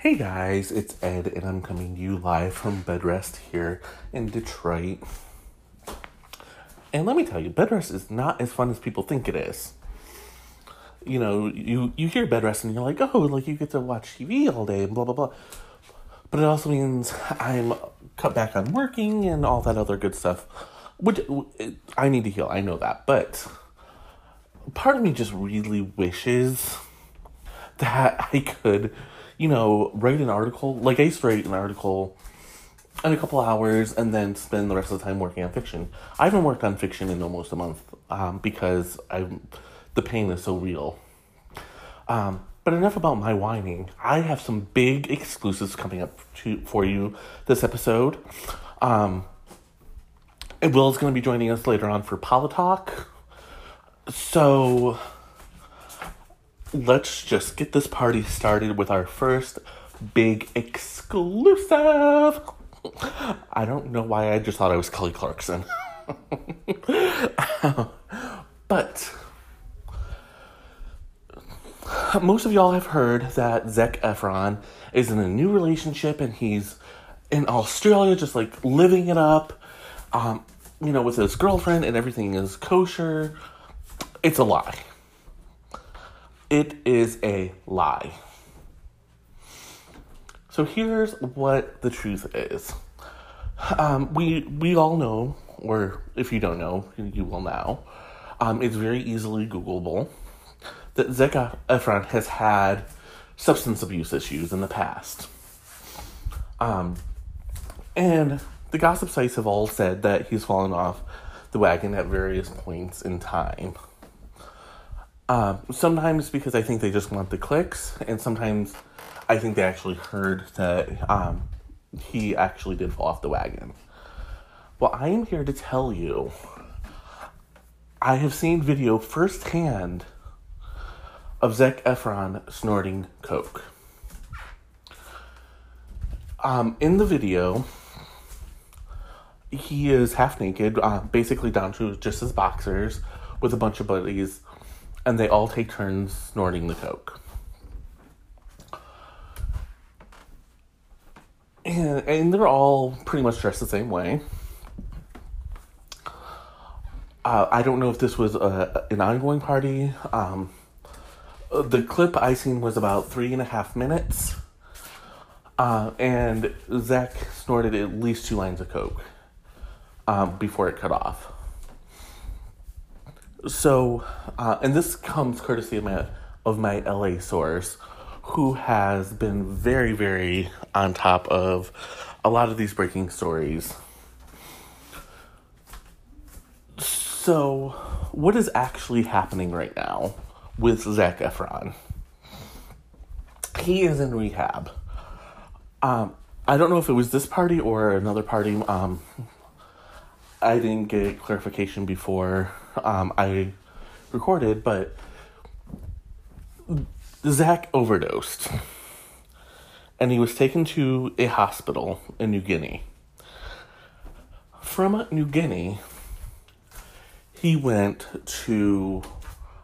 Hey guys, it's Ed, and I'm coming to you live from Bedrest here in Detroit. And let me tell you, Bedrest is not as fun as people think it is. You know, you, you hear Bedrest and you're like, oh, like you get to watch TV all day and blah, blah, blah. But it also means I'm cut back on working and all that other good stuff. Which I need to heal, I know that. But part of me just really wishes that I could you know, write an article. Like I used to write an article in a couple hours and then spend the rest of the time working on fiction. I haven't worked on fiction in almost a month um, because I'm the pain is so real. Um, but enough about my whining. I have some big exclusives coming up to, for you this episode. Um, Will's going to be joining us later on for Politalk. So let's just get this party started with our first big exclusive. I don't know why I just thought I was Kelly Clarkson. but most of y'all have heard that Zac Efron is in a new relationship and he's in Australia just like living it up. Um, you know, with his girlfriend and everything is kosher. It's a lie. It is a lie. So here's what the truth is. Um, we we all know, or if you don't know, you will now. Um, it's very easily Googleable that Zac Efron has had substance abuse issues in the past. Um, and the gossip sites have all said that he's fallen off the wagon at various points in time. Uh, sometimes because I think they just want the clicks, and sometimes I think they actually heard that um, he actually did fall off the wagon. Well, I am here to tell you I have seen video firsthand of Zac Efron snorting coke. Um, in the video, he is half naked, uh, basically down to just his boxers, with a bunch of buddies and they all take turns snorting the coke. And, and they're all pretty much dressed the same way. Uh, I don't know if this was a, an ongoing party. Um, the clip I seen was about three and a half minutes. Uh, and Zac snorted at least two lines of coke um, before it cut off. So, uh, and this comes courtesy of my, of my LA source, who has been very, very on top of a lot of these breaking stories. So, what is actually happening right now with Zac Efron? He is in rehab. Um, I don't know if it was this party or another party. Um, I didn't get clarification before um, I recorded, but Zac overdosed. And he was taken to a hospital in New Guinea. From New Guinea, he went to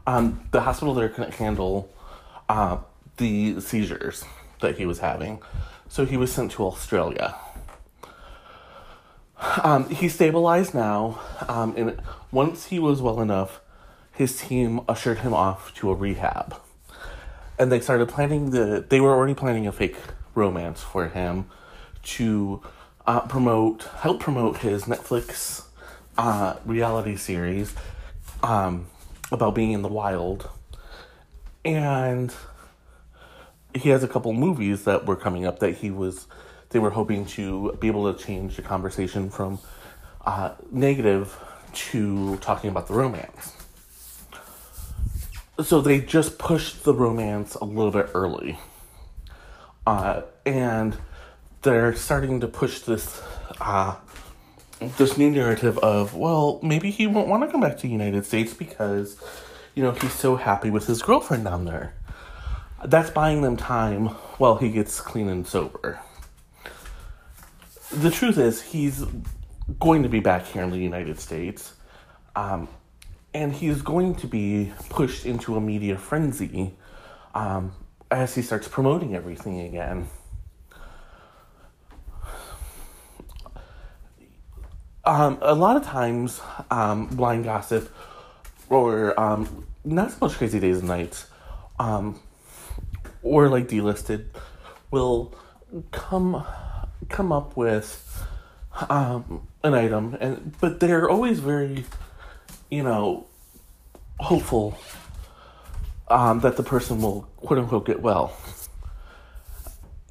um, the hospital there couldn't handle uh, the seizures that he was having. So he was sent to Australia. Um, he's stabilized now, um, and once he was well enough, his team ushered him off to a rehab, and they started planning the. They were already planning a fake romance for him to uh, promote, help promote his Netflix uh, reality series um, about being in the wild, and he has a couple movies that were coming up that he was they were hoping to be able to change the conversation from uh, negative to talking about the romance. So they just pushed the romance a little bit early. Uh, and they're starting to push this uh, this new narrative of well maybe he won't want to come back to the United States because you know he's so happy with his girlfriend down there. That's buying them time while he gets clean and sober the truth is, he's going to be back here in the United States. Um, and he's going to be pushed into a media frenzy um, as he starts promoting everything again. Um, a lot of times, um, blind gossip, or um, not so much crazy days and nights, um, or like Dlisted, will come come up with um, an item, and but they're always very, you know, hopeful um, that the person will quote unquote get well.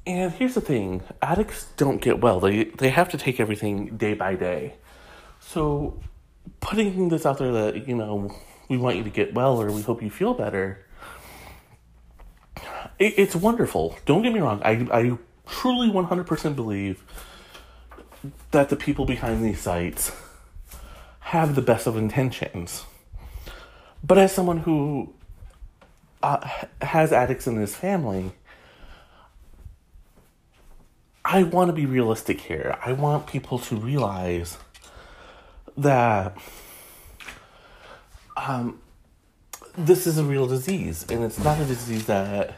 And here's the thing: addicts don't get well. They they have to take everything day by day. So, putting this out there that you know we want you to get well or we hope you feel better, it, it's wonderful. Don't get me wrong. I I truly one hundred percent believe that the people behind these sites have the best of intentions. But as someone who uh, has addicts in his family I want to be realistic here. I want people to realize that um, this is a real disease, and it's not a disease that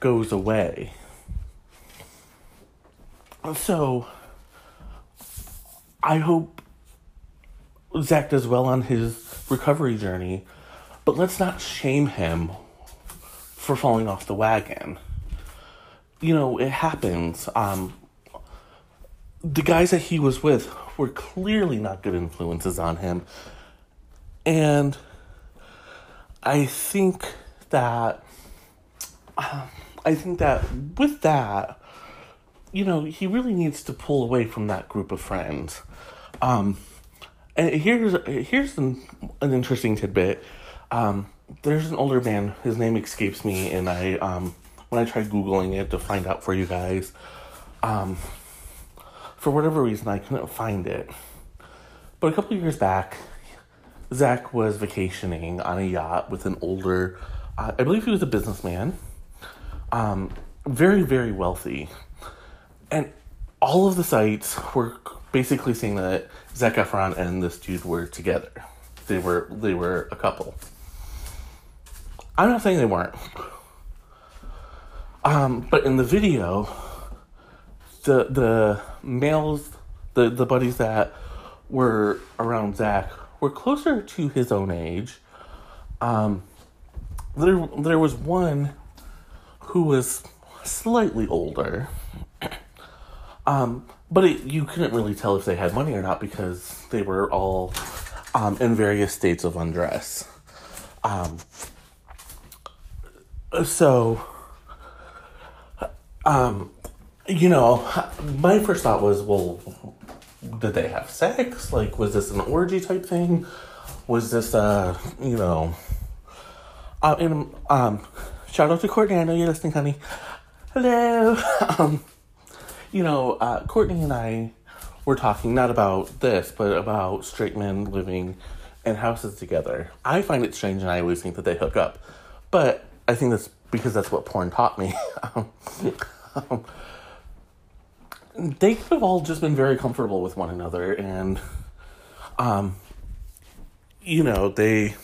goes away. So, I hope Zac does well on his recovery journey, but let's not shame him for falling off the wagon you know, it happens. Um, the guys that he was with were clearly not good influences on him. And I think that, uh, I think that with that, you know, he really needs to pull away from that group of friends. Um, and here's here's an, an interesting tidbit. Um, there's an older man. His name escapes me, and I um, when I tried Googling it to find out for you guys, um, for whatever reason, I couldn't find it. But a couple years back, Zac was vacationing on a yacht with an older, uh, I believe he was a businessman, um, very, very wealthy. And all of the sites were basically saying that Zac Efron and this dude were together. They were they were a couple. I'm not saying they weren't. Um, but in the video, the the males, the the buddies that were around Zac were closer to his own age. Um, there there was one who was slightly older. Um, but it, you couldn't really tell if they had money or not because they were all um, in various states of undress. Um, so um, you know, my first thought was, well, did they have sex? Like, was this an orgy type thing? Was this, uh, you know, uh, and, um, shout out to know you're listening, honey. Hello. um, you know, uh, Courtney and I were talking not about this, but about straight men living in houses together. I find it strange, and I always think that they hook up, but I think that's because that's what porn taught me. um, they have all just been very comfortable with one another, and um, you know they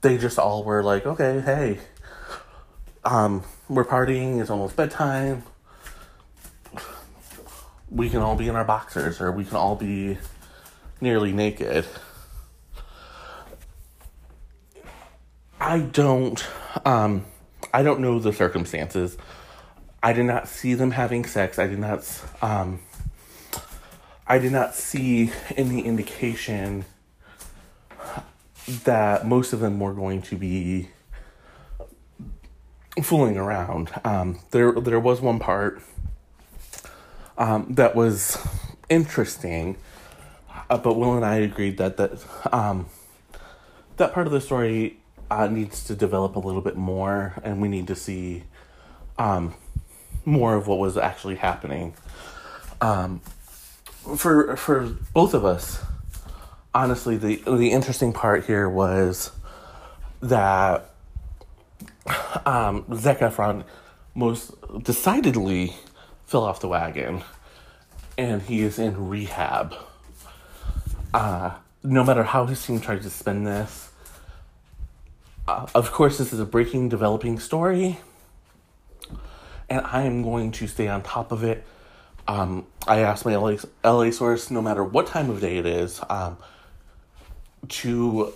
they just all were like, okay, hey, um, we're partying. It's almost bedtime. We can all be in our boxers, or we can all be nearly naked. I don't um I don't know the circumstances. I did not see them having sex. I did not um I did not see any indication that most of them were going to be fooling around. Um, there there was one part um, that was interesting, uh, but Will and I agreed that that um, that part of the story uh, needs to develop a little bit more, and we need to see um, more of what was actually happening. Um, for for both of us, honestly, the the interesting part here was that um, Zac Efron most decidedly fell off the wagon, and he is in rehab. Uh, no matter how his team tries to spin this, uh, of course, this is a breaking, developing story, and I am going to stay on top of it um, I asked my LA, LA source, no matter what time of day it is, um, to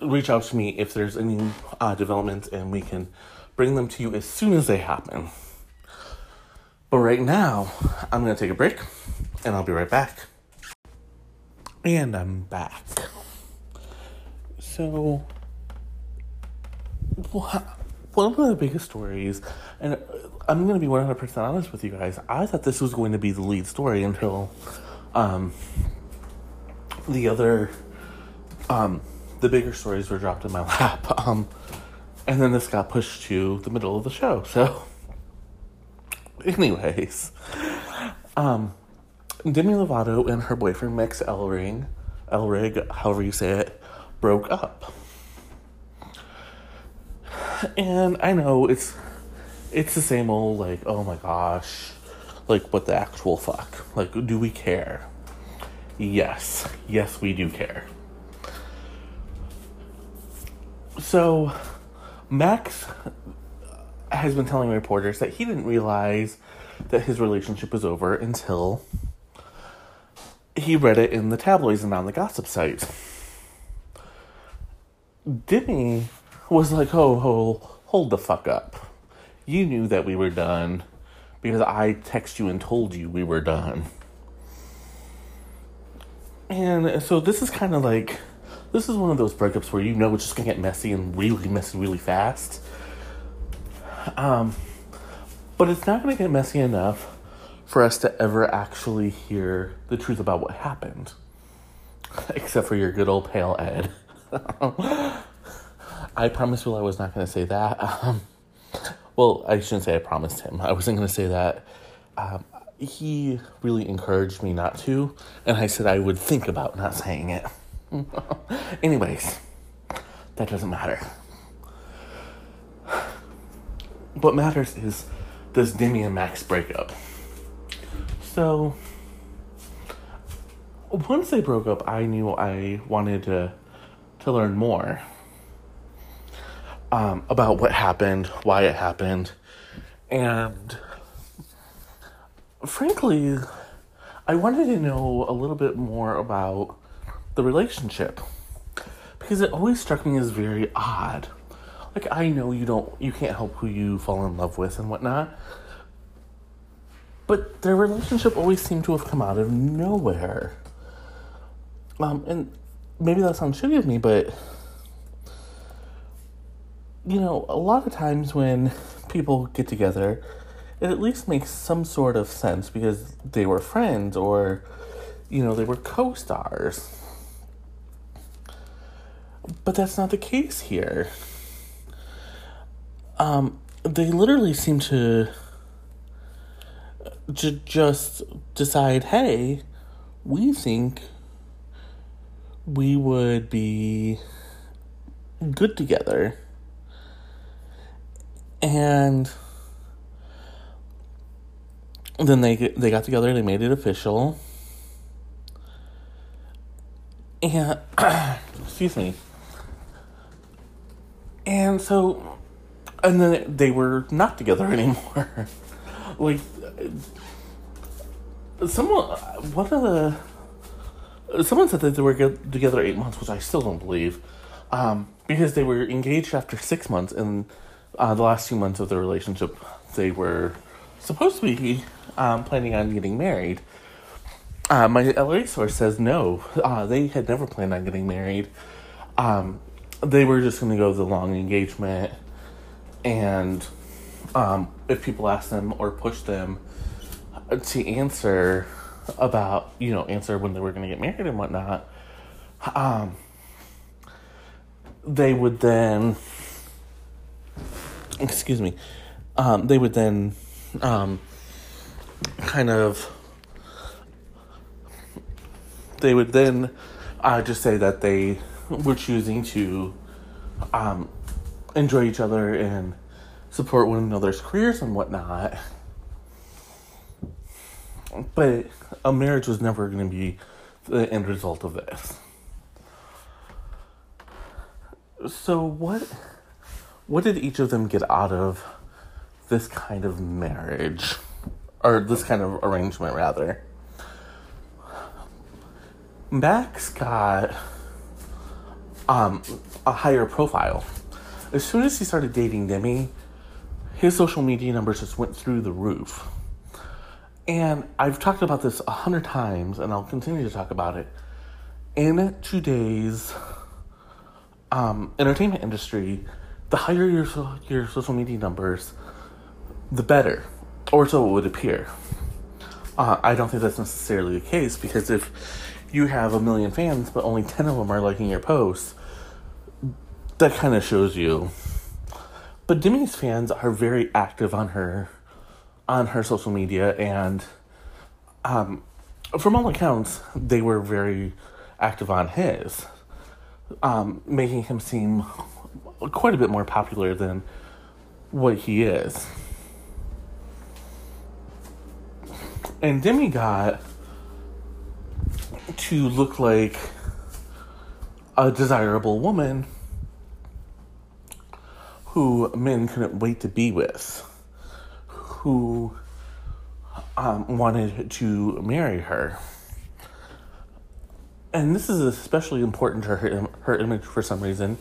reach out to me if there's any uh, developments and we can bring them to you as soon as they happen. But right now, I'm going to take a break and I'll be right back. And I'm back. So, one of the biggest stories, and I'm going to be 100% honest with you guys, I thought this was going to be the lead story until um, the other, um, the bigger stories were dropped in my lap. Um, and then this got pushed to the middle of the show. So, anyways, um, Demi Lovato and her boyfriend Max Elring, Elrig, however you say it, broke up. And I know it's it's the same old like, oh my gosh, like what the actual fuck? Like, do we care? Yes, yes, we do care. So, Max has been telling reporters that he didn't realize that his relationship was over until he read it in the tabloids and on the gossip sites. Demi was like, oh, oh, hold the fuck up. You knew that we were done because I texted you and told you we were done. And so this is kind of like, this is one of those breakups where you know it's just gonna get messy and really messy really fast. Um, but it's not gonna get messy enough for us to ever actually hear the truth about what happened. Except for your good old pale Ed. I promised Will I was not to say that. Um, well, I shouldn't say I promised him. I wasn't to say that. Um, he really encouraged me not to, and I said I would think about not saying it. Anyways, that doesn't matter. What matters is does Demi and Max break up? So, once they broke up, I knew I wanted to to learn more um, about what happened, why it happened, and frankly, I wanted to know a little bit more about the relationship because it always struck me as very odd. Like I know you don't, you can't help who you fall in love with and whatnot, but their relationship always seemed to have come out of nowhere. Um, and maybe that sounds shitty of me, but you know, a lot of times when people get together, it at least makes some sort of sense because they were friends or, you know, they were co stars. But that's not the case here. Um, they literally seem to j- just decide, hey, we think we would be good together and then they they got together. They made it official. And excuse me. And so, and then they were not together anymore. like someone, one of the someone said that they were together eight months, which I still don't believe, um, because they were engaged after six months and uh, the last few months of the relationship, they were supposed to be um, planning on getting married. Uh, my LA source says no. Uh, they had never planned on getting married. Um, they were just going to go the long engagement, and um, if people asked them or pushed them to answer about, you know, answer when they were going to get married and whatnot, um, they would then excuse me, um, they would then um, kind of they would then uh, just say that they were choosing to um, enjoy each other and support one another's careers and whatnot. But a marriage was never going to be the end result of this. So, what what did each of them get out of this kind of marriage? or this kind of arrangement rather. Max got um, a higher profile. As soon as he started dating Demi, his social media numbers just went through the roof. And I've talked about this a hundred times, and I'll continue to talk about it. In today's um, entertainment industry, the higher your your social media numbers, the better, or so it would appear. Uh, I don't think that's necessarily the case because if you have a million fans, but only 10 of them are liking your posts, that kind of shows you. But Demi's fans are very active on her on her social media and um, from all accounts they were very active on his um, making him seem quite a bit more popular than what he is and Demi got to look like a desirable woman who men couldn't wait to be with, who um, wanted to marry her. And this is especially important to her, her image for some reason.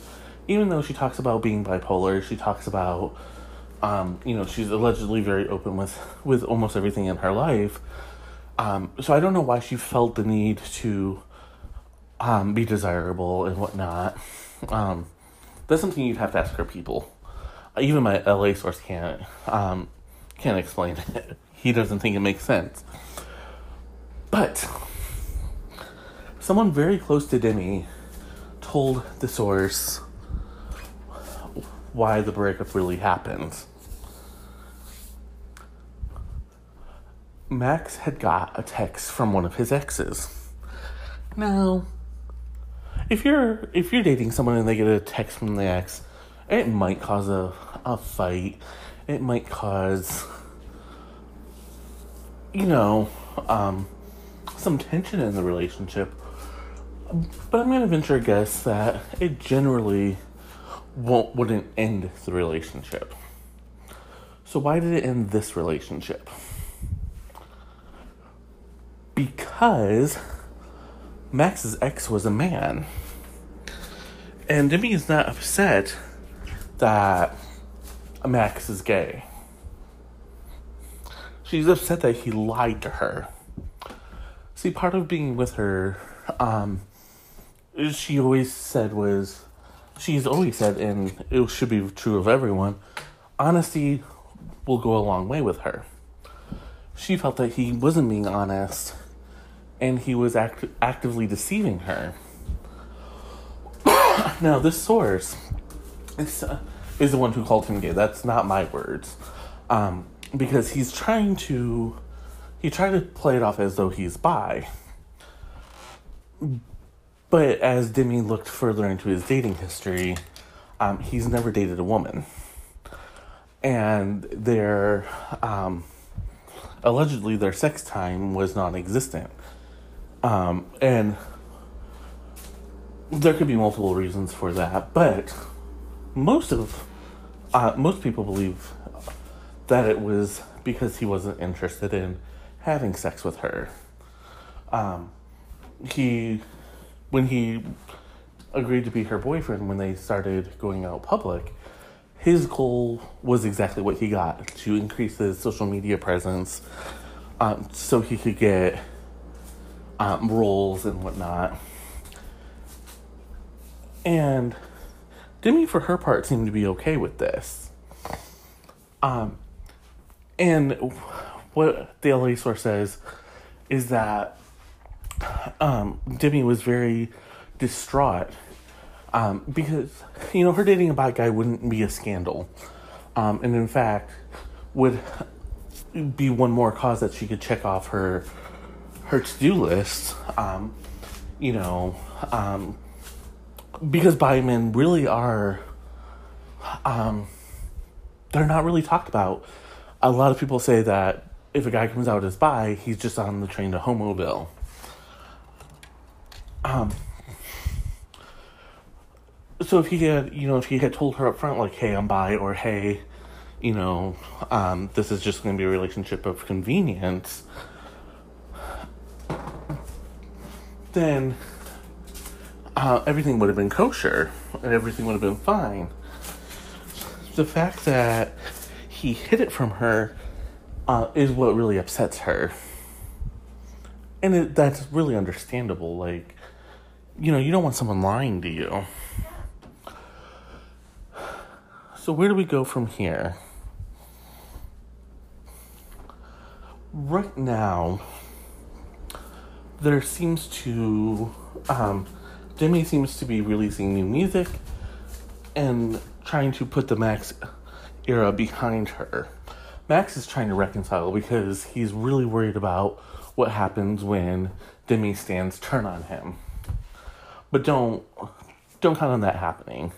Even though she talks about being bipolar, she talks about, um, you know, she's allegedly very open with, with almost everything in her life um, so I don't know why she felt the need to um, be desirable and whatnot. Um, that's something you'd have to ask her people. Even my LA source can't um, can't explain it. He doesn't think it makes sense. But someone very close to Demi told the source why the breakup really happened. Max had got a text from one of his exes. Now, if you're if you're dating someone and they get a text from the ex, it might cause a a fight. It might cause you know, um, some tension in the relationship. But I'm gonna venture a guess that it generally won't wouldn't end the relationship. So why did it end this relationship? Because Max's ex was a man. And Demi is not upset that Max is gay. She's upset that he lied to her. See, part of being with her, um, she always said was, she's always said, and it should be true of everyone, honesty will go a long way with her. She felt that he wasn't being honest and he was act- actively deceiving her. now, this source is, uh, is the one who called him gay. That's not my words. Um, because he's trying to. He tried to play it off as though he's bi. But as Demi looked further into his dating history, um, he's never dated a woman. And their. Um, allegedly, their sex time was non existent. Um, and there could be multiple reasons for that, but most of uh, most people believe that it was because he wasn't interested in having sex with her. Um, he, when he agreed to be her boyfriend when they started going out public, his goal was exactly what he got to increase his social media presence um, so he could get um, roles and whatnot. And Demi, for her part, seemed to be okay with this. Um, and what the LA source says is that um, Demi was very distraught um, because, you know, her dating a bad guy wouldn't be a scandal. Um, and in fact, would be one more cause that she could check off her her to do list, um, you know, um, because bi men really are, um, they're not really talked about. A lot of people say that if a guy comes out as bi, he's just on the train to Homoville. Um, so if he had, you know, if he had told her up front, like, hey, I'm bi, or hey, you know, um, this is just going to be a relationship of convenience, then uh, everything would have been kosher and everything would have been fine. The fact that he hid it from her uh, is what really upsets her. And it, that's really understandable. Like, you know, you don't want someone lying to you. So, where do we go from here? Right now, there seems to, um, Demi seems to be releasing new music and trying to put the Max era behind her. Max is trying to reconcile because he's really worried about what happens when Demi stands turn on him. But don't don't count on that happening.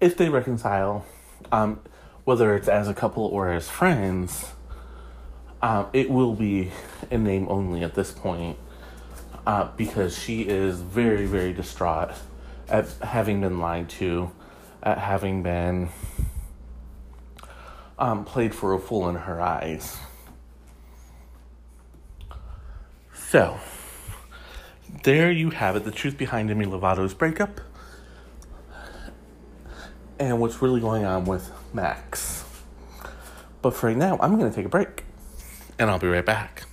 If they reconcile, um, whether it's as a couple or as friends, um, it will be in name only at this point uh, because she is very, very distraught at having been lied to, at having been um, played for a fool in her eyes. So, there you have it the truth behind Demi Lovato's breakup and what's really going on with Max. But for right now, I'm going to take a break and I'll be right back.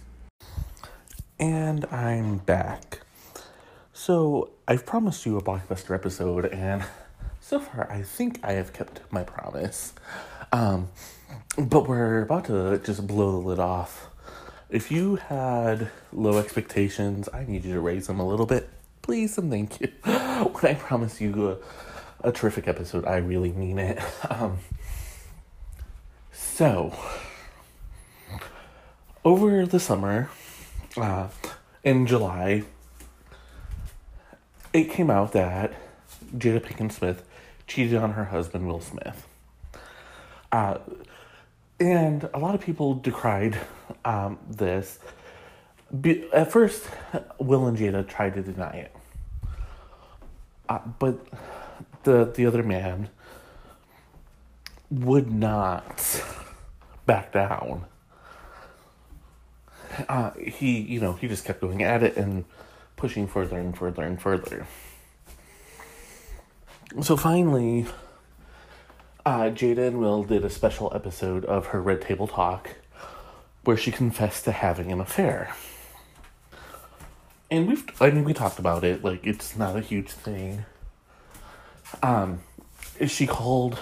And I'm back. So, I've promised you a blockbuster episode, and so far, I think I have kept my promise. Um, but we're about to just blow the lid off. If you had low expectations, I need you to raise them a little bit, please and thank you. when I promise you a, a terrific episode, I really mean it. Um, so, over the summer, uh, in July, it came out that Jada Pinkett Smith cheated on her husband, Will Smith. Uh, and a lot of people decried um, this. Be- at first, Will and Jada tried to deny it. Uh, but the the other man would not back down uh, he, you know, he just kept going at it and pushing further and further and further. So finally, uh, Jada and Will did a special episode of her Red Table Talk where she confessed to having an affair. And we've, I mean, we talked about it, like, it's not a huge thing. Um, she called,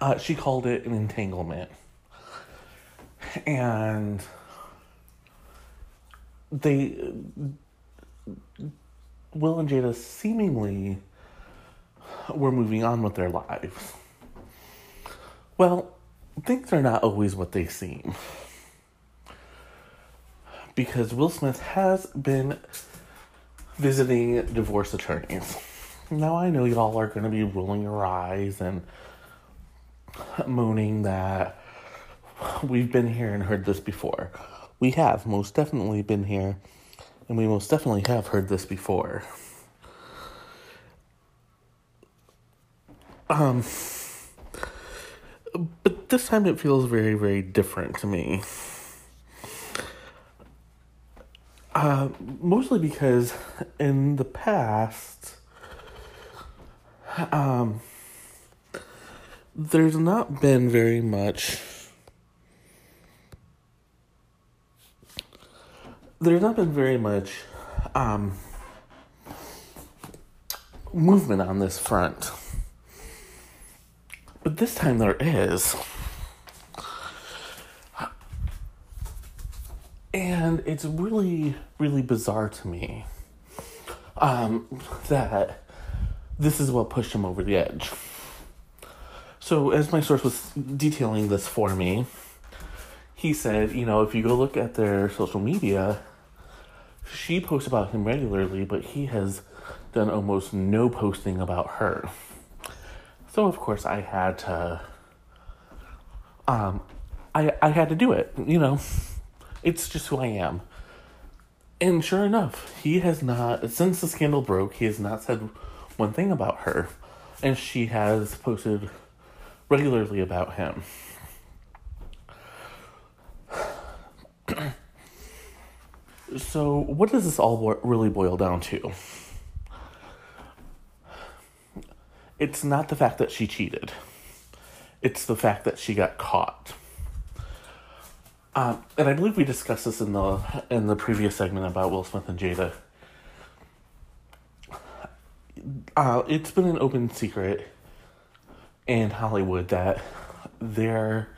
uh, she called it an entanglement and they Will and Jada seemingly were moving on with their lives. Well, things are not always what they seem. Because Will Smith has been visiting divorce attorneys. Now, I know y'all are going to be rolling your eyes and moaning that we've been here and heard this before. We have most definitely been here, and we most definitely have heard this before. Um, but this time it feels very, very different to me. Uh, mostly because in the past, um, there's not been very much there's not been very much um, movement on this front. But this time there is. And it's really, really bizarre to me um, that this is what pushed him over the edge. So, as my source was detailing this for me, he said, you know, if you go look at their social media, she posts about him regularly, but he has done almost no posting about her. So of course I had to um I I had to do it, you know. It's just who I am. And sure enough, he has not since the scandal broke, he has not said one thing about her. And she has posted regularly about him. So, what does this all really boil down to? It's not the fact that she cheated. It's the fact that she got caught. Um, and I believe we discussed this in the in the previous segment about Will Smith and Jada. Uh, it's been an open secret in Hollywood that their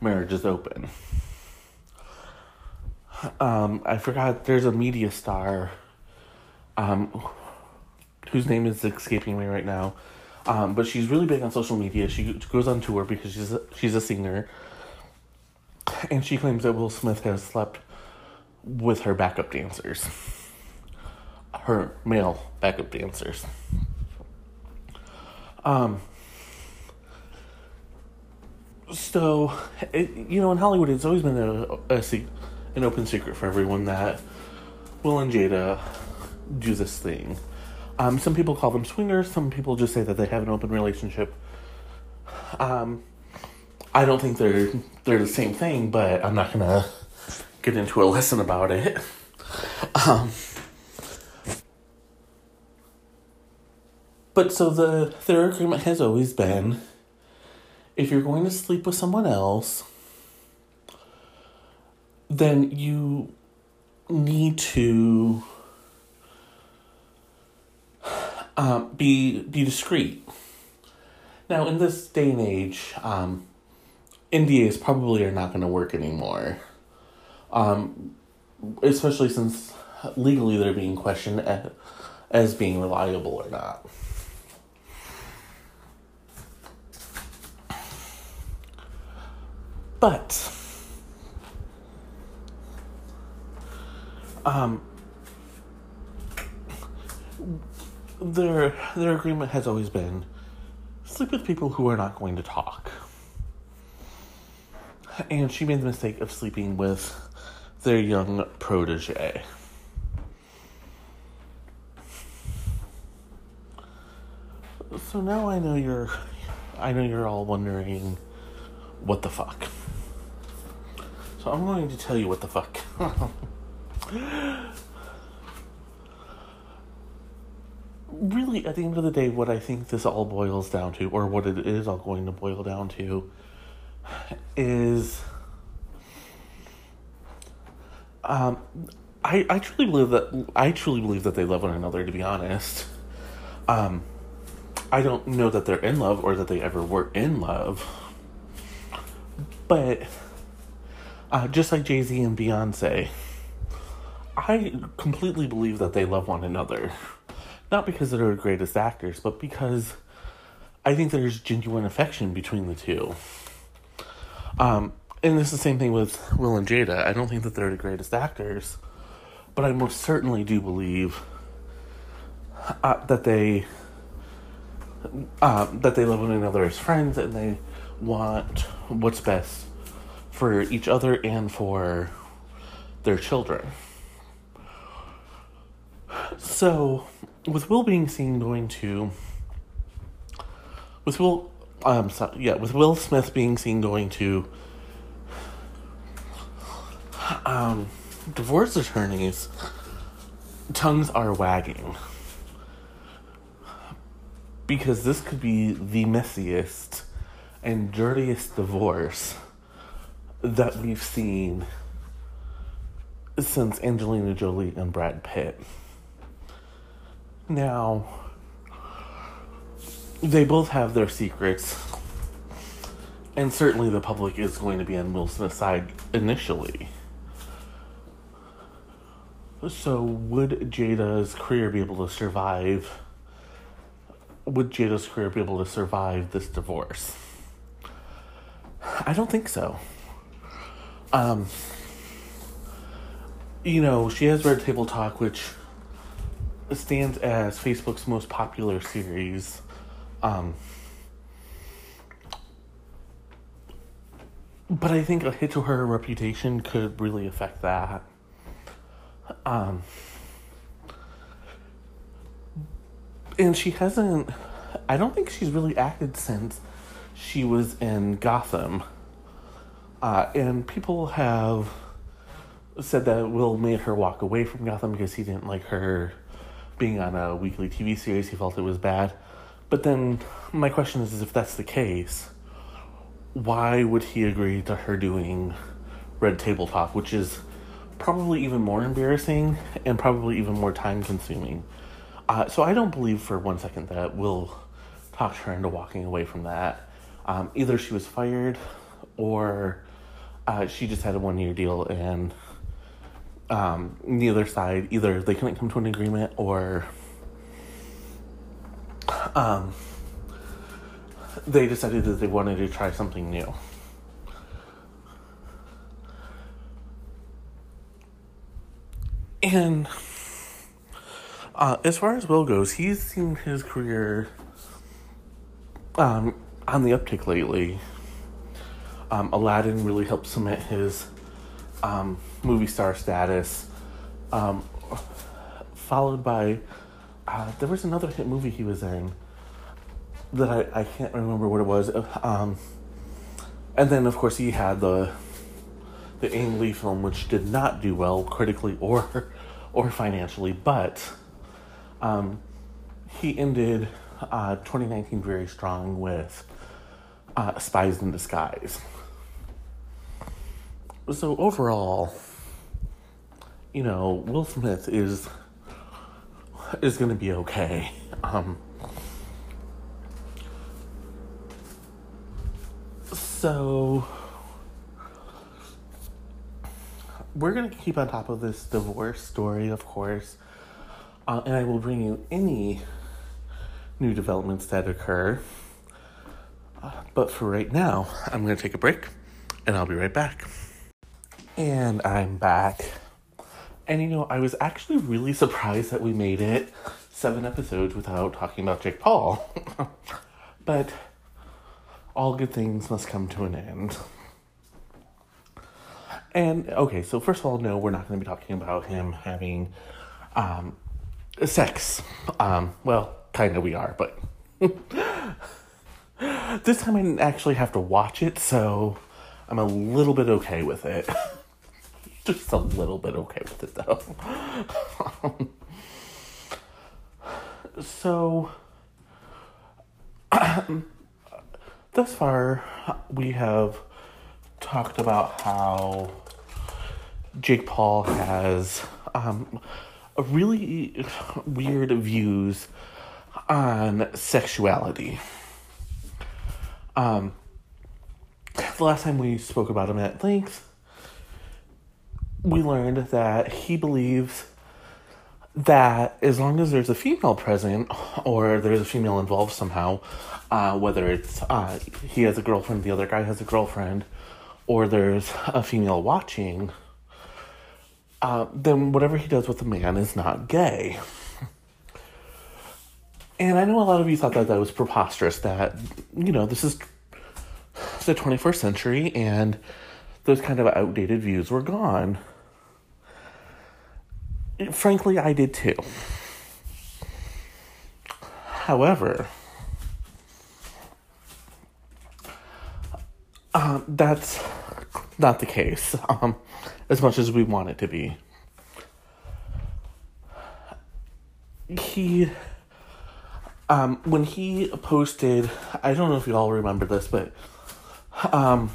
marriage is open. Um, I forgot. There's a media star, um, whose name is escaping me right now, um, but she's really big on social media. She goes on tour because she's a, she's a singer, and she claims that Will Smith has slept with her backup dancers, her male backup dancers. Um. So, it, you know, in Hollywood, it's always been a, a an open secret for everyone that Will and Jada do this thing. Um, some people call them swingers. Some people just say that they have an open relationship. Um, I don't think they're they're the same thing, but I'm not gonna get into a lesson about it. Um, but so the their agreement has always been, if you're going to sleep with someone else, then you need to um, be be discreet. Now, in this day and age, um, NDAs probably are not going to work anymore, um, especially since legally they're being questioned as, as being reliable or not. But um, their their agreement has always been sleep with people who are not going to talk. And she made the mistake of sleeping with their young protege. So now I know you're I know you're all wondering what the fuck. So I'm going to tell you what the fuck. really, at the end of the day, what I think this all boils down to, or what it is all going to boil down to, is um, I I truly believe that I truly believe that they love one another. To be honest, um, I don't know that they're in love or that they ever were in love, but uh, just like Jay Z and Beyonce, I completely believe that they love one another. Not because they're the greatest actors, but because I think there's genuine affection between the two. Um, and it's the same thing with Will and Jada. I don't think that they're the greatest actors, but I most certainly do believe uh, that they uh, that they love one another as friends and they want what's best for each other and for their children. So, with Will being seen going to, with Will, um, sorry, yeah, with Will Smith being seen going to, um, divorce attorneys, tongues are wagging. Because this could be the messiest and dirtiest divorce that we've seen since Angelina Jolie and Brad Pitt. Now, they both have their secrets, and certainly the public is going to be on Will Smith's side initially. So, would Jada's career be able to survive? Would Jada's career be able to survive this divorce? I don't think so. Um, you know, she has Red Table Talk, which stands as Facebook's most popular series. Um, but I think a hit to her reputation could really affect that. Um, and she hasn't, I don't think she's really acted since she was in Gotham. Uh, and people have said that Will made her walk away from Gotham because he didn't like her being on a weekly TV series. He felt it was bad. But then my question is, is if that's the case, why would he agree to her doing Red Table which is probably even more embarrassing and probably even more time consuming? Uh, so I don't believe for one second that Will talked her into walking away from that. Um, either she was fired or uh, she just had a one year deal and um, neither side, either they couldn't come to an agreement or um, they decided that they wanted to try something new. And uh, as far as Will goes, he's seen his career um, on the uptick lately. Um, Aladdin really helped cement his um, movie star status. Um, followed by, uh, there was another hit movie he was in that I, I can't remember what it was. Um, and then, of course, he had the the Ang Lee film, which did not do well critically or or financially, but um, he ended uh, 2019 very strong with uh, Spies in Disguise. So overall, you know, Will Smith is is going to be okay. Um, so we're going to keep on top of this divorce story, of course, uh, and I will bring you any new developments that occur. Uh, but for right now, I'm going to take a break and I'll be right back. And I'm back. And you know, I was actually really surprised that we made it seven episodes without talking about Jake Paul. but all good things must come to an end. And okay, so first of all, no, we're not going to be talking about him having um, sex. Um, well, kind of we are, but this time I didn't actually have to watch it, so I'm a little bit okay with it. Just a little bit okay with it, though. so, thus far, we have talked about how Jake Paul has um, a really weird views on sexuality. Um, the last time we spoke about him at length, we learned that he believes that as long as there's a female present or there's a female involved somehow, uh, whether it's uh, he has a girlfriend, the other guy has a girlfriend, or there's a female watching, uh, then whatever he does with a man is not gay. And I know a lot of you thought that that was preposterous, that, you know, this is the 21st century and those kind of outdated views were gone. Frankly, I did too. However, um, that's not the case um, as much as we want it to be. He um, when he posted, I don't know if you all remember this, but um,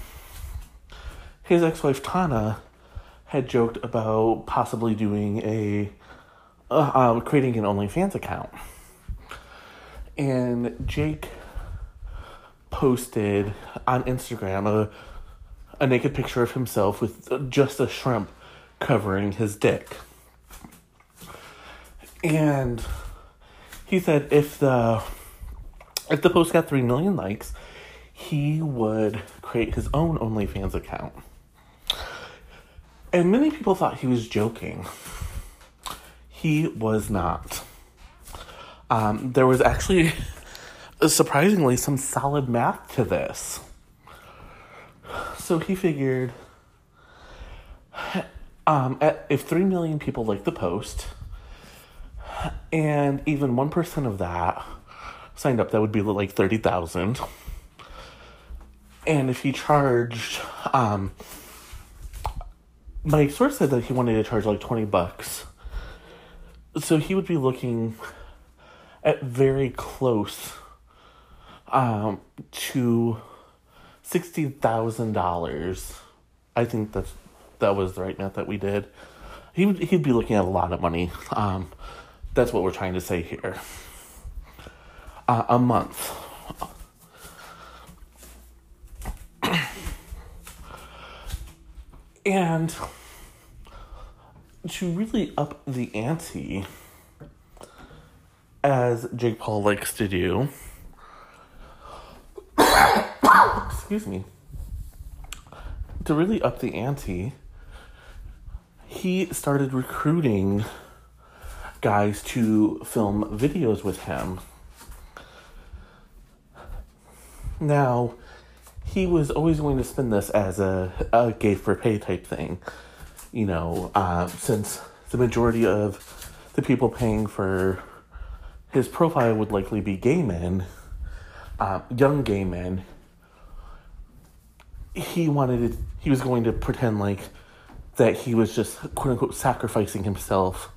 his ex-wife Tana had joked about possibly doing a uh, uh, creating an OnlyFans account, and Jake posted on Instagram a a naked picture of himself with just a shrimp covering his dick, and he said if the if the post got three million likes, he would create his own OnlyFans account. And many people thought he was joking. He was not. Um, there was actually, surprisingly, some solid math to this. So he figured um, at, if 3 million people like the post, and even 1% of that signed up, that would be like 30,000. And if he charged, um, my source said that he wanted to charge like 20 bucks. So he would be looking at very close um, to $60,000. I think that's, that was the right math that we did. He would, he'd be looking at a lot of money. Um, that's what we're trying to say here. Uh, a month. And to really up the ante, as Jake Paul likes to do, excuse me, to really up the ante, he started recruiting guys to film videos with him. Now, he was always going to spin this as a, a gay for pay type thing. You know, uh, since the majority of the people paying for his profile would likely be gay men, uh, young gay men, he wanted to, he was going to pretend like that he was just quote unquote sacrificing himself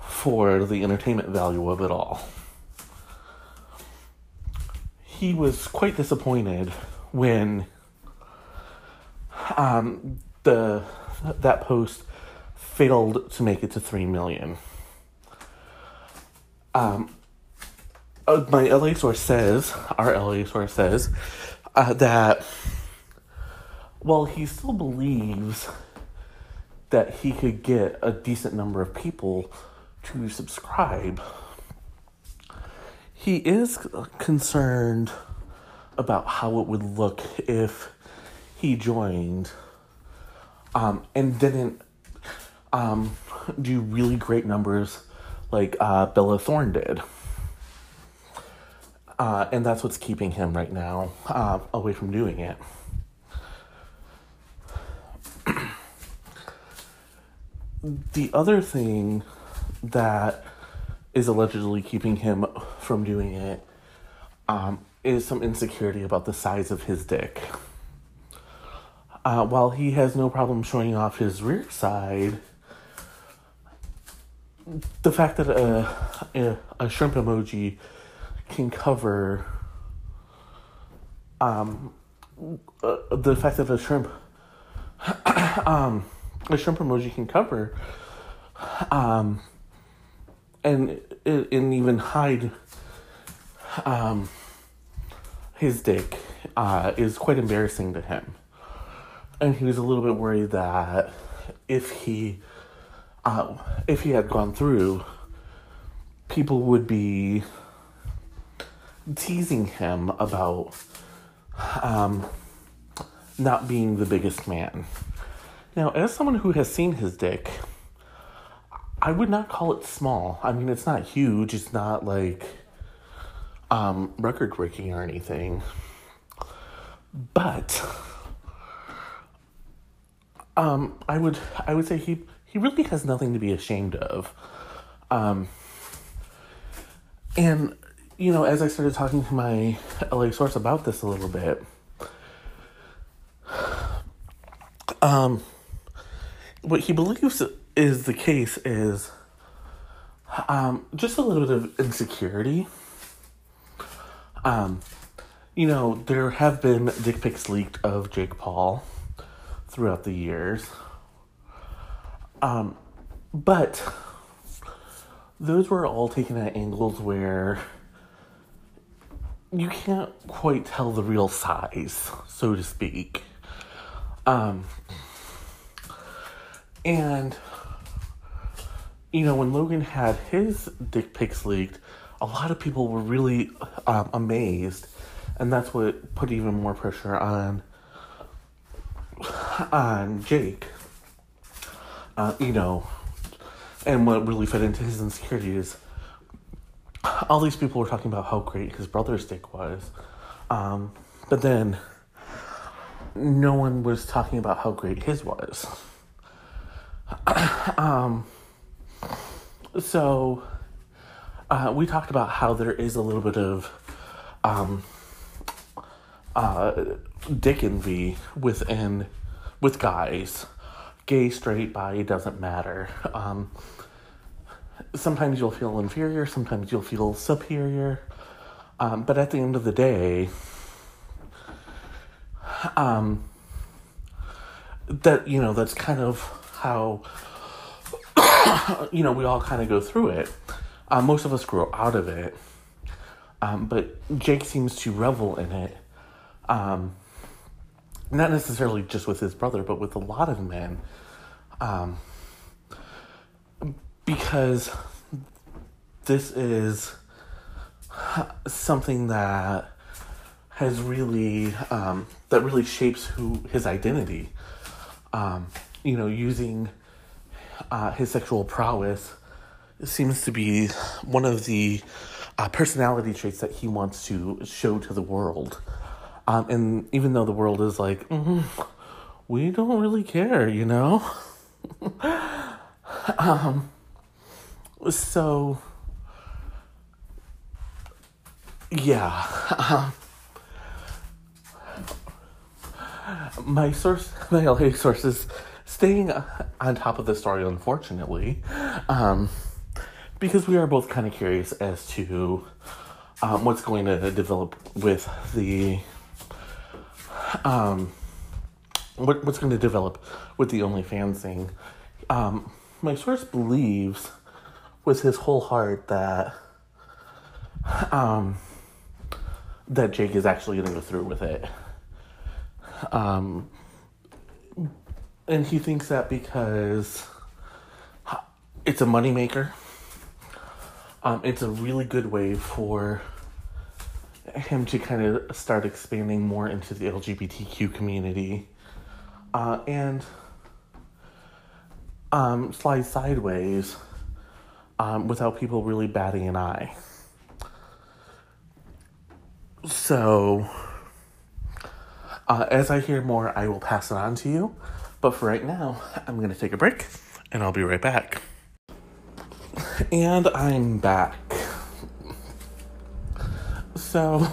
for the entertainment value of it all. He was quite disappointed when um, the that post failed to make it to three million. Um, uh, my LA source says, our LA source says, uh, that while he still believes that he could get a decent number of people to subscribe, he is concerned about how it would look if he joined um, and didn't um, do really great numbers like uh, Bella Thorne did. Uh, and that's what's keeping him right now uh, away from doing it. the other thing that is allegedly keeping him from doing it um, is some insecurity about the size of his dick. Uh, while he has no problem showing off his rear side, the fact that a, a, a shrimp emoji can cover um, uh, the fact that a shrimp um, a shrimp emoji can cover um, and and even hide um, his dick uh, is quite embarrassing to him. And he was a little bit worried that if he uh, if he had gone through, people would be teasing him about um, not being the biggest man. Now, as someone who has seen his dick, I would not call it small. I mean, it's not huge. It's not like um, record breaking or anything. But um, I would I would say he he really has nothing to be ashamed of. Um, and you know, as I started talking to my LA source about this a little bit, um, what he believes is the case is um, just a little bit of insecurity. Um, you know, there have been dick pics leaked of Jake Paul throughout the years. Um, but those were all taken at angles where you can't quite tell the real size, so to speak. Um, and you know, when Logan had his dick pics leaked, a lot of people were really um, amazed, and that's what put even more pressure on on Jake. Uh, you know, and what really fed into his insecurity is all these people were talking about how great his brother's dick was, um, but then no one was talking about how great his was. um, so uh, we talked about how there is a little bit of um, uh, dick envy within with guys, gay, straight, bi, doesn't matter. Um, sometimes you'll feel inferior, sometimes you'll feel superior, um, but at the end of the day, um, that you know that's kind of how you know we all kind of go through it. Uh, most of us grow out of it, um, but Jake seems to revel in it. Um, not necessarily just with his brother, but with a lot of men. Um, because this is something that has really um, that really shapes who his identity. Um, you know, using uh, his sexual prowess seems to be one of the uh, personality traits that he wants to show to the world. Um, and even though the world is like, mm, we don't really care, you know? um, so, yeah. my source, my LA sources, staying on top of the story, unfortunately, um, because we are both kind of curious as to um, what's going to develop with the um, what, what's going to develop with the OnlyFans thing. Um, my source believes with his whole heart that um, that Jake is actually going to go through with it. Um, and he thinks that because it's a moneymaker, um, it's a really good way for him to kind of start expanding more into the LGBTQ community uh, and um, slide sideways um, without people really batting an eye. So, uh, as I hear more, I will pass it on to you. But for right now, I'm going to take a break and I'll be right back. And I'm back. So,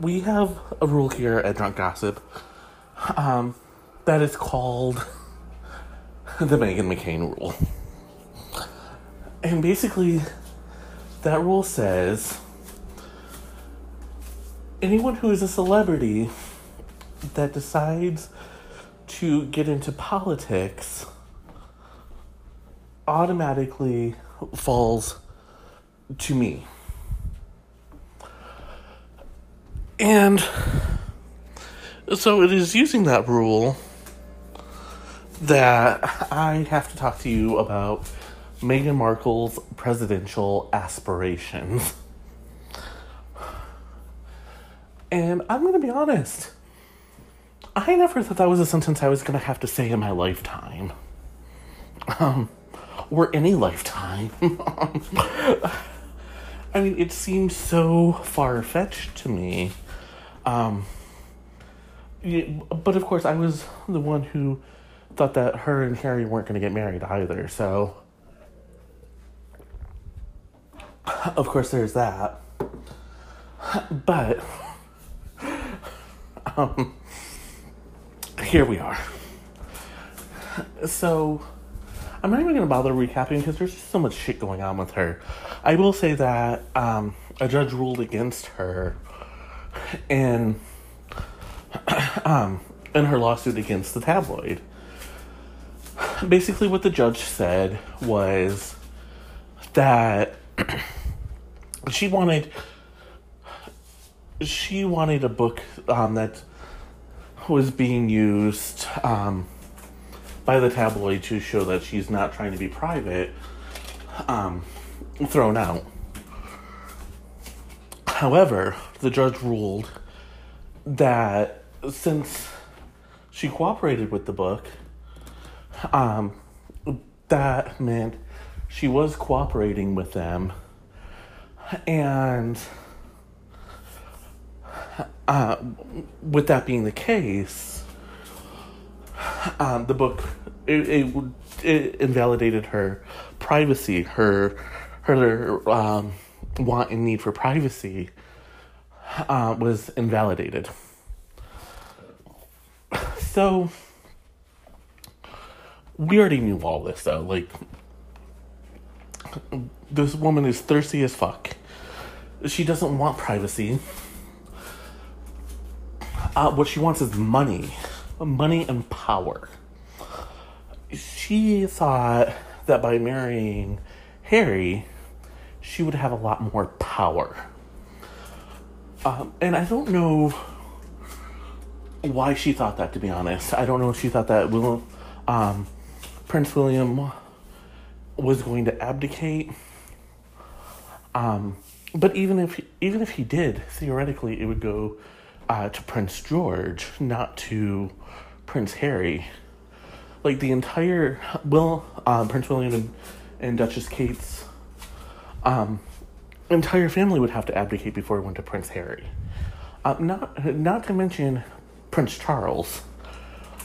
we have a rule here at Drunk Gossip um, that is called the Meghan McCain rule. And basically, that rule says anyone who is a celebrity that decides to get into politics automatically falls to me. And so it is using that rule that I have to talk to you about Meghan Markle's presidential aspirations. And I'm going to be honest. I never thought that was a sentence I was going to have to say in my lifetime. Um, or any lifetime. I mean, it seems so far fetched to me. Um, but of course, I was the one who thought that her and Harry weren't going to get married either, so. Of course, there's that. But um, here we are. So, I'm not even going to bother recapping because there's just so much shit going on with her. I will say that um, a judge ruled against her in um, in her lawsuit against the tabloid. Basically, what the judge said was that she wanted she wanted a book um, that was being used um, by the tabloid to show that she's not trying to be private um, thrown out. However, the judge ruled that since she cooperated with the book, um, that meant she was cooperating with them and uh, with that being the case, um, the book it, it, it, invalidated her privacy, her her um, want and need for privacy, uh, was invalidated. So we already knew all this though. Like this woman is thirsty as fuck. She doesn't want privacy. Uh, what she wants is money, money and power. She thought that by marrying Harry, she would have a lot more power. Um, and I don't know why she thought that, to be honest. I don't know if she thought that Will, um, Prince William was going to abdicate. Um, but even if even if he did, theoretically, it would go uh, to Prince George, not to Prince Harry. Like the entire Will, uh, Prince William and, and Duchess Kate's um, entire family would have to abdicate before it went to Prince Harry. Uh, not not to mention Prince Charles.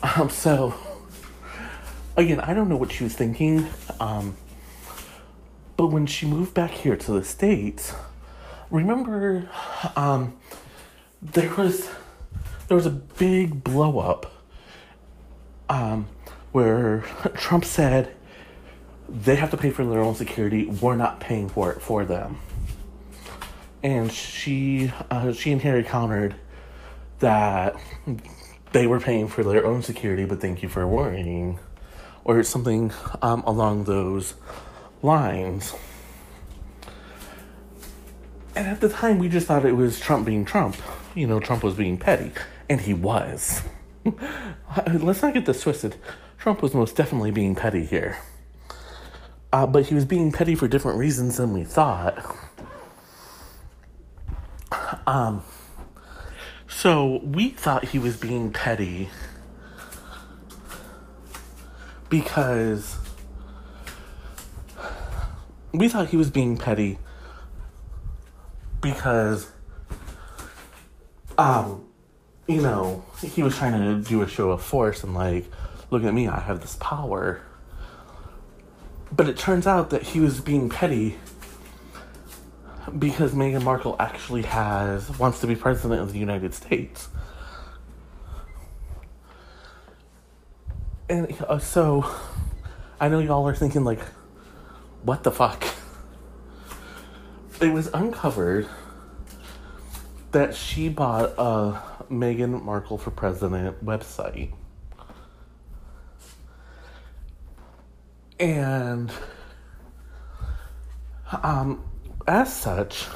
Um, so again, I don't know what she was thinking. Um, but when she moved back here to the states, remember, um, there was there was a big blow up. Um, where Trump said they have to pay for their own security. We're not paying for it for them. And she, uh, she and Harry countered that they were paying for their own security, but thank you for worrying, or something um, along those lines. And at the time, we just thought it was Trump being Trump. You know, Trump was being petty, and he was. Let's not get this twisted. Trump was most definitely being petty here. Uh, but he was being petty for different reasons than we thought. Um, so we thought he was being petty because we thought he was being petty because um you know he was trying to do a show of force and like look at me i have this power but it turns out that he was being petty because Meghan Markle actually has wants to be president of the United States. And uh, so I know y'all are thinking like what the fuck? It was uncovered that she bought a Meghan Markle for President website. And um, as such,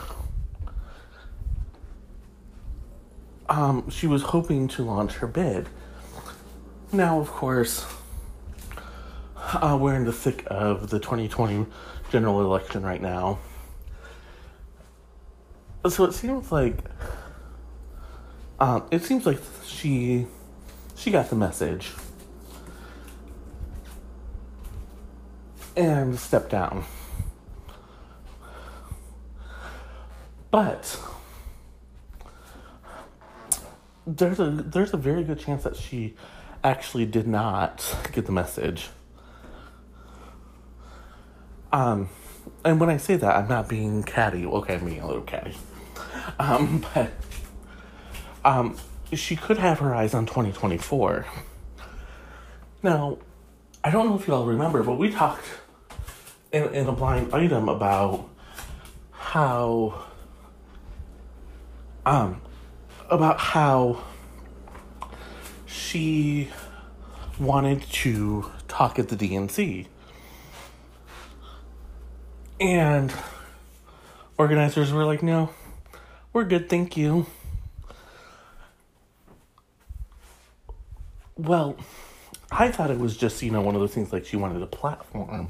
um, she was hoping to launch her bid. Now, of course, uh, we're in the thick of the 2020 general election right now. So it seems like um, it seems like she she got the message and stepped down. But there's a there's a very good chance that she actually did not get the message. Um, and when I say that, I'm not being catty. Okay, I'm being a little catty. Um, but um, she could have her eyes on 2024. Now, I don't know if you all remember, but we talked in, in a blind item about how um about how she wanted to talk at the DNC. And organizers were like, no, we're good, thank you. Well, I thought it was just, you know, one of those things like she wanted a platform,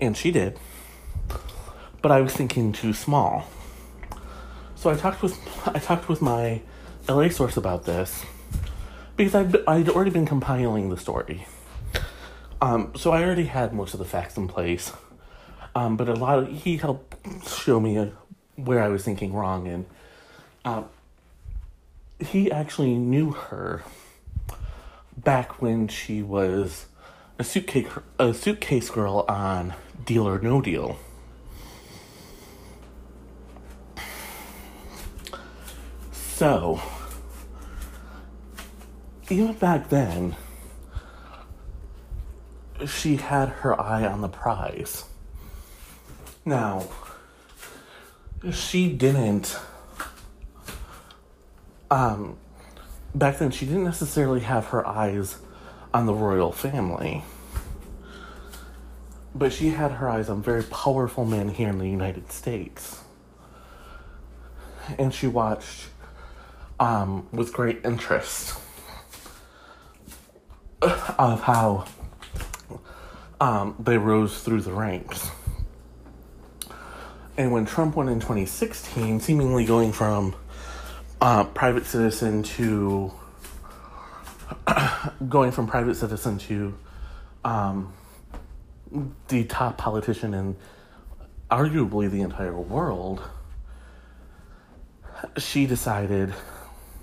and she did. But I was thinking too small. So I talked with I talked with my LA source about this because I'd, I'd already been compiling the story. Um, so I already had most of the facts in place. Um, but a lot of he helped show me a, uh, where I was thinking wrong, and uh, he actually knew her back when she was a suitcase a suitcase girl on Deal or No Deal. So, even back then, she had her eye on the prize. Now, she didn't. Um, back then, she didn't necessarily have her eyes on the royal family, but she had her eyes on very powerful men here in the United States. And she watched um, with great interest of how um, they rose through the ranks. And when Trump won in 2016, seemingly going from uh, private citizen to going from private citizen to um, the top politician in arguably the entire world, she decided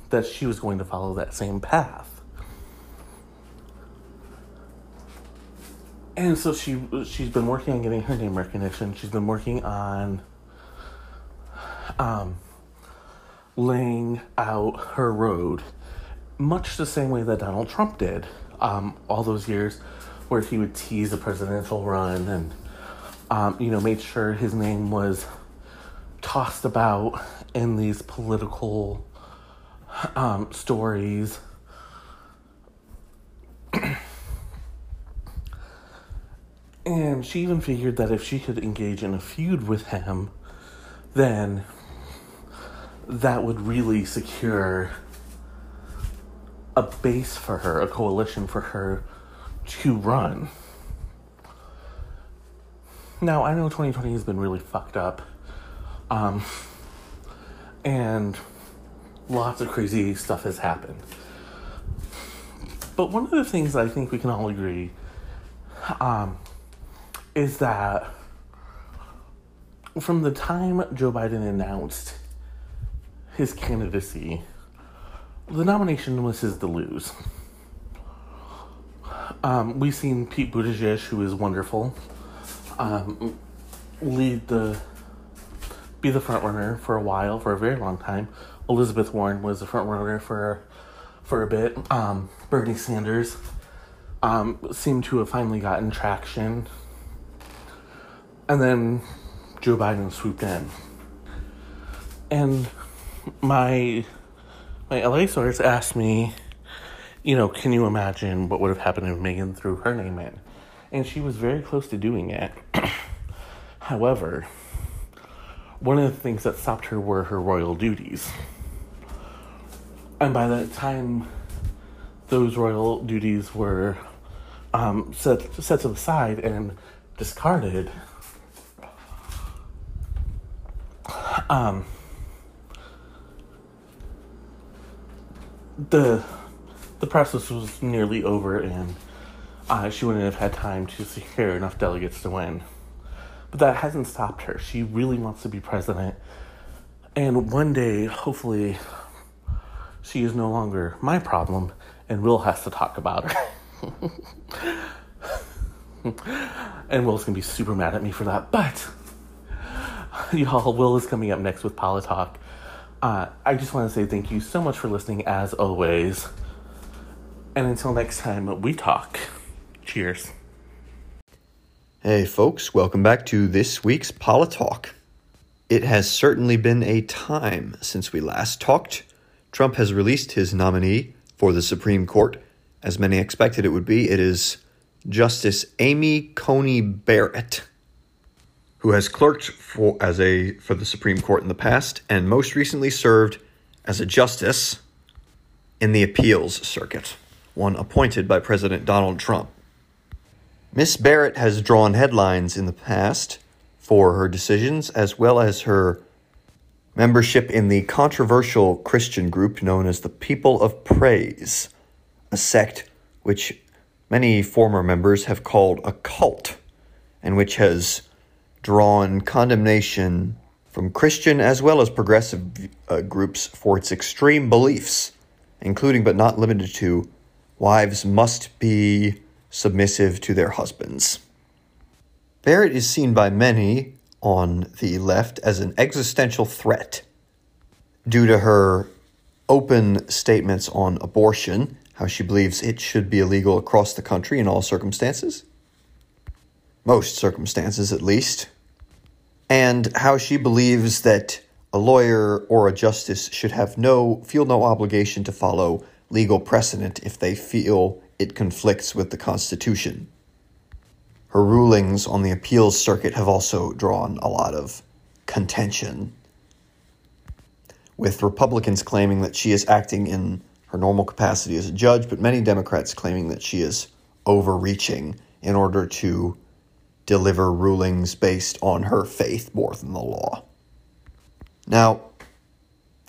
that she was going to follow that same path. And so she she's been working on getting her name recognition. She's been working on um, laying out her road, much the same way that Donald Trump did um, all those years, where he would tease a presidential run and um, you know made sure his name was tossed about in these political um, stories. and she even figured that if she could engage in a feud with him, then that would really secure a base for her, a coalition for her to run. Now, I know 2020 has been really fucked up. Um, and lots of crazy stuff has happened. But one of the things I think we can all agree um, is that from the time Joe Biden announced his candidacy, the nomination was his to lose. Um, we've seen Pete Buttigieg, who is wonderful, um, lead the be the front runner for a while, for a very long time. Elizabeth Warren was the front runner for for a bit. Um, Bernie Sanders um, seemed to have finally gotten traction, and then Joe Biden swooped in. And my my LA source asked me, you know, can you imagine what would have happened if Meghan threw her name in? And she was very close to doing it. However, one of the things that stopped her were her royal duties. And by the time those royal duties were um, set, set to the side and discarded, um, the the process was nearly over, and uh, she wouldn't have had time to secure enough delegates to win. But that hasn't stopped her. She really wants to be president, and one day, hopefully, she is no longer my problem, and Will has to talk about her. and Will's gonna be super mad at me for that, but y'all, Will is coming up next with Politalk. Uh, I just want to say thank you so much for listening, as always. And until next time, we talk. Cheers. Hey, folks, welcome back to this week's Politalk. It has certainly been a time since we last talked. Trump has released his nominee for the Supreme Court. As many expected it would be, it is Justice Amy Coney Barrett, who has clerked for as a for the Supreme Court in the past and most recently served as a justice in the appeals circuit, one appointed by President Donald Trump. Miss Barrett has drawn headlines in the past for her decisions as well as her membership in the controversial Christian group known as the People of Praise, a sect which many former members have called a cult, and which has drawn condemnation from Christian as well as progressive uh, groups for its extreme beliefs, including but not limited to wives must be submissive to their husbands. Barrett is seen by many on the left as an existential threat due to her open statements on abortion, how she believes it should be illegal across the country in all circumstances, most circumstances at least, and how she believes that a lawyer or a justice should have no feel no obligation to follow legal precedent if they feel it conflicts with the Constitution. Her rulings on the appeals circuit have also drawn a lot of contention, with Republicans claiming that she is acting in her normal capacity as a judge, but many Democrats claiming that she is overreaching in order to deliver rulings based on her faith more than the law. Now,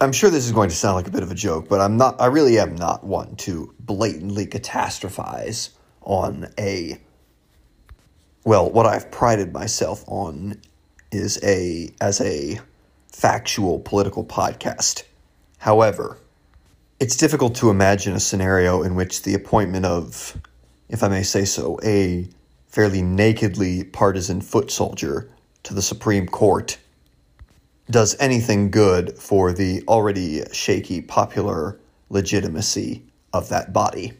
I'm sure this is going to sound like a bit of a joke, but I'm not I really am not one to blatantly catastrophize on a well, what I've prided myself on is a as a factual political podcast. However, it's difficult to imagine a scenario in which the appointment of, if I may say so, a fairly nakedly partisan foot soldier to the Supreme Court does anything good for the already shaky popular legitimacy of that body.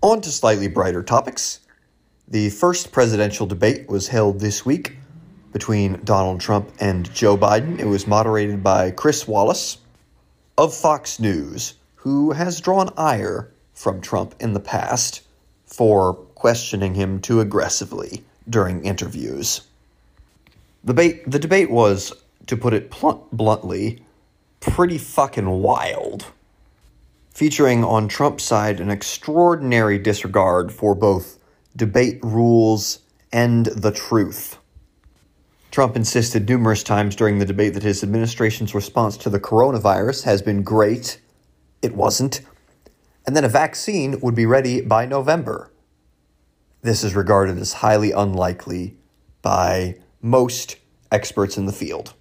On to slightly brighter topics. The first presidential debate was held this week between Donald Trump and Joe Biden. It was moderated by Chris Wallace of Fox News, who has drawn ire from Trump in the past for questioning him too aggressively during interviews. The debate, the debate was, to put it bluntly, pretty fucking wild, featuring on Trump's side an extraordinary disregard for both debate rules and the truth. Trump insisted numerous times during the debate that his administration's response to the coronavirus has been great. It wasn't. And then a vaccine would be ready by November. This is regarded as highly unlikely by most experts in the field.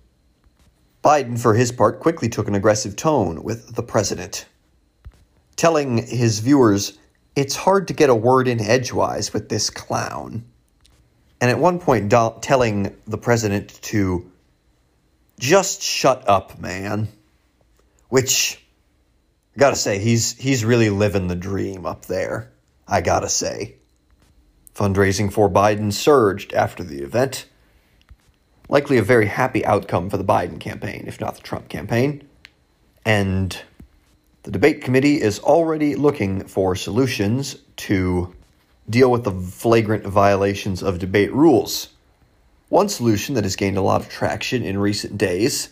Biden, for his part, quickly took an aggressive tone with the president, telling his viewers, It's hard to get a word in edgewise with this clown. And at one point, do- telling the president to just shut up, man. Which, I gotta say, he's, he's really living the dream up there. I gotta say. Fundraising for Biden surged after the event likely a very happy outcome for the Biden campaign, if not the Trump campaign. And the debate committee is already looking for solutions to deal with the flagrant violations of debate rules. One solution that has gained a lot of traction in recent days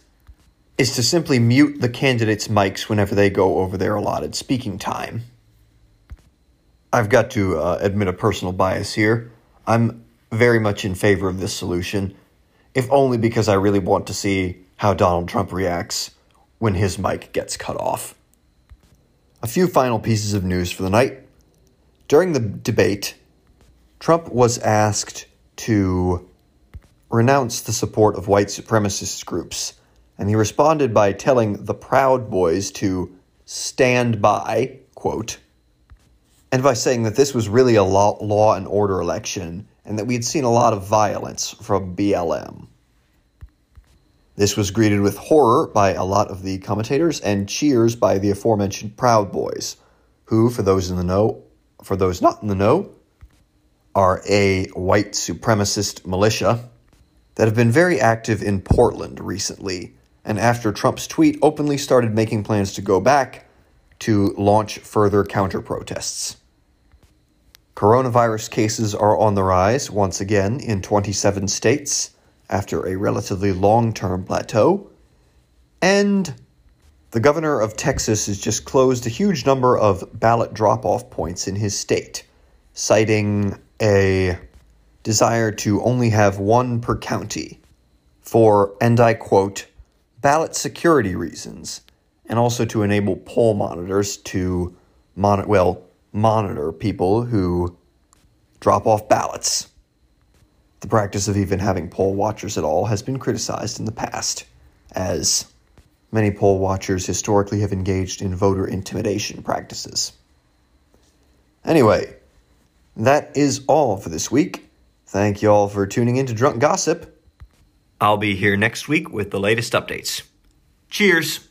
is to simply mute the candidates' mics whenever they go over their allotted speaking time. I've got to uh, admit a personal bias here. I'm very much in favor of this solution if only because I really want to see how Donald Trump reacts when his mic gets cut off. A few final pieces of news for the night. During the debate, Trump was asked to renounce the support of white supremacist groups, and he responded by telling the Proud Boys to stand by, quote, and by saying that this was really a law, law and order election and that we had seen a lot of violence from BLM. This was greeted with horror by a lot of the commentators and cheers by the aforementioned Proud Boys, who, for those in the know, for those not in the know, are a white supremacist militia that have been very active in Portland recently, and after Trump's tweet openly started making plans to go back to launch further counter protests. Coronavirus cases are on the rise once again in 27 states after a relatively long term plateau. And the governor of Texas has just closed a huge number of ballot drop off points in his state, citing a desire to only have one per county for, and I quote, ballot security reasons, and also to enable poll monitors to monitor, well, monitor people who drop off ballots. The practice of even having poll watchers at all has been criticized in the past, as many poll watchers historically have engaged in voter intimidation practices. Anyway, that is all for this week. Thank you all for tuning in to Drunk Gossip. I'll be here next week with the latest updates. Cheers!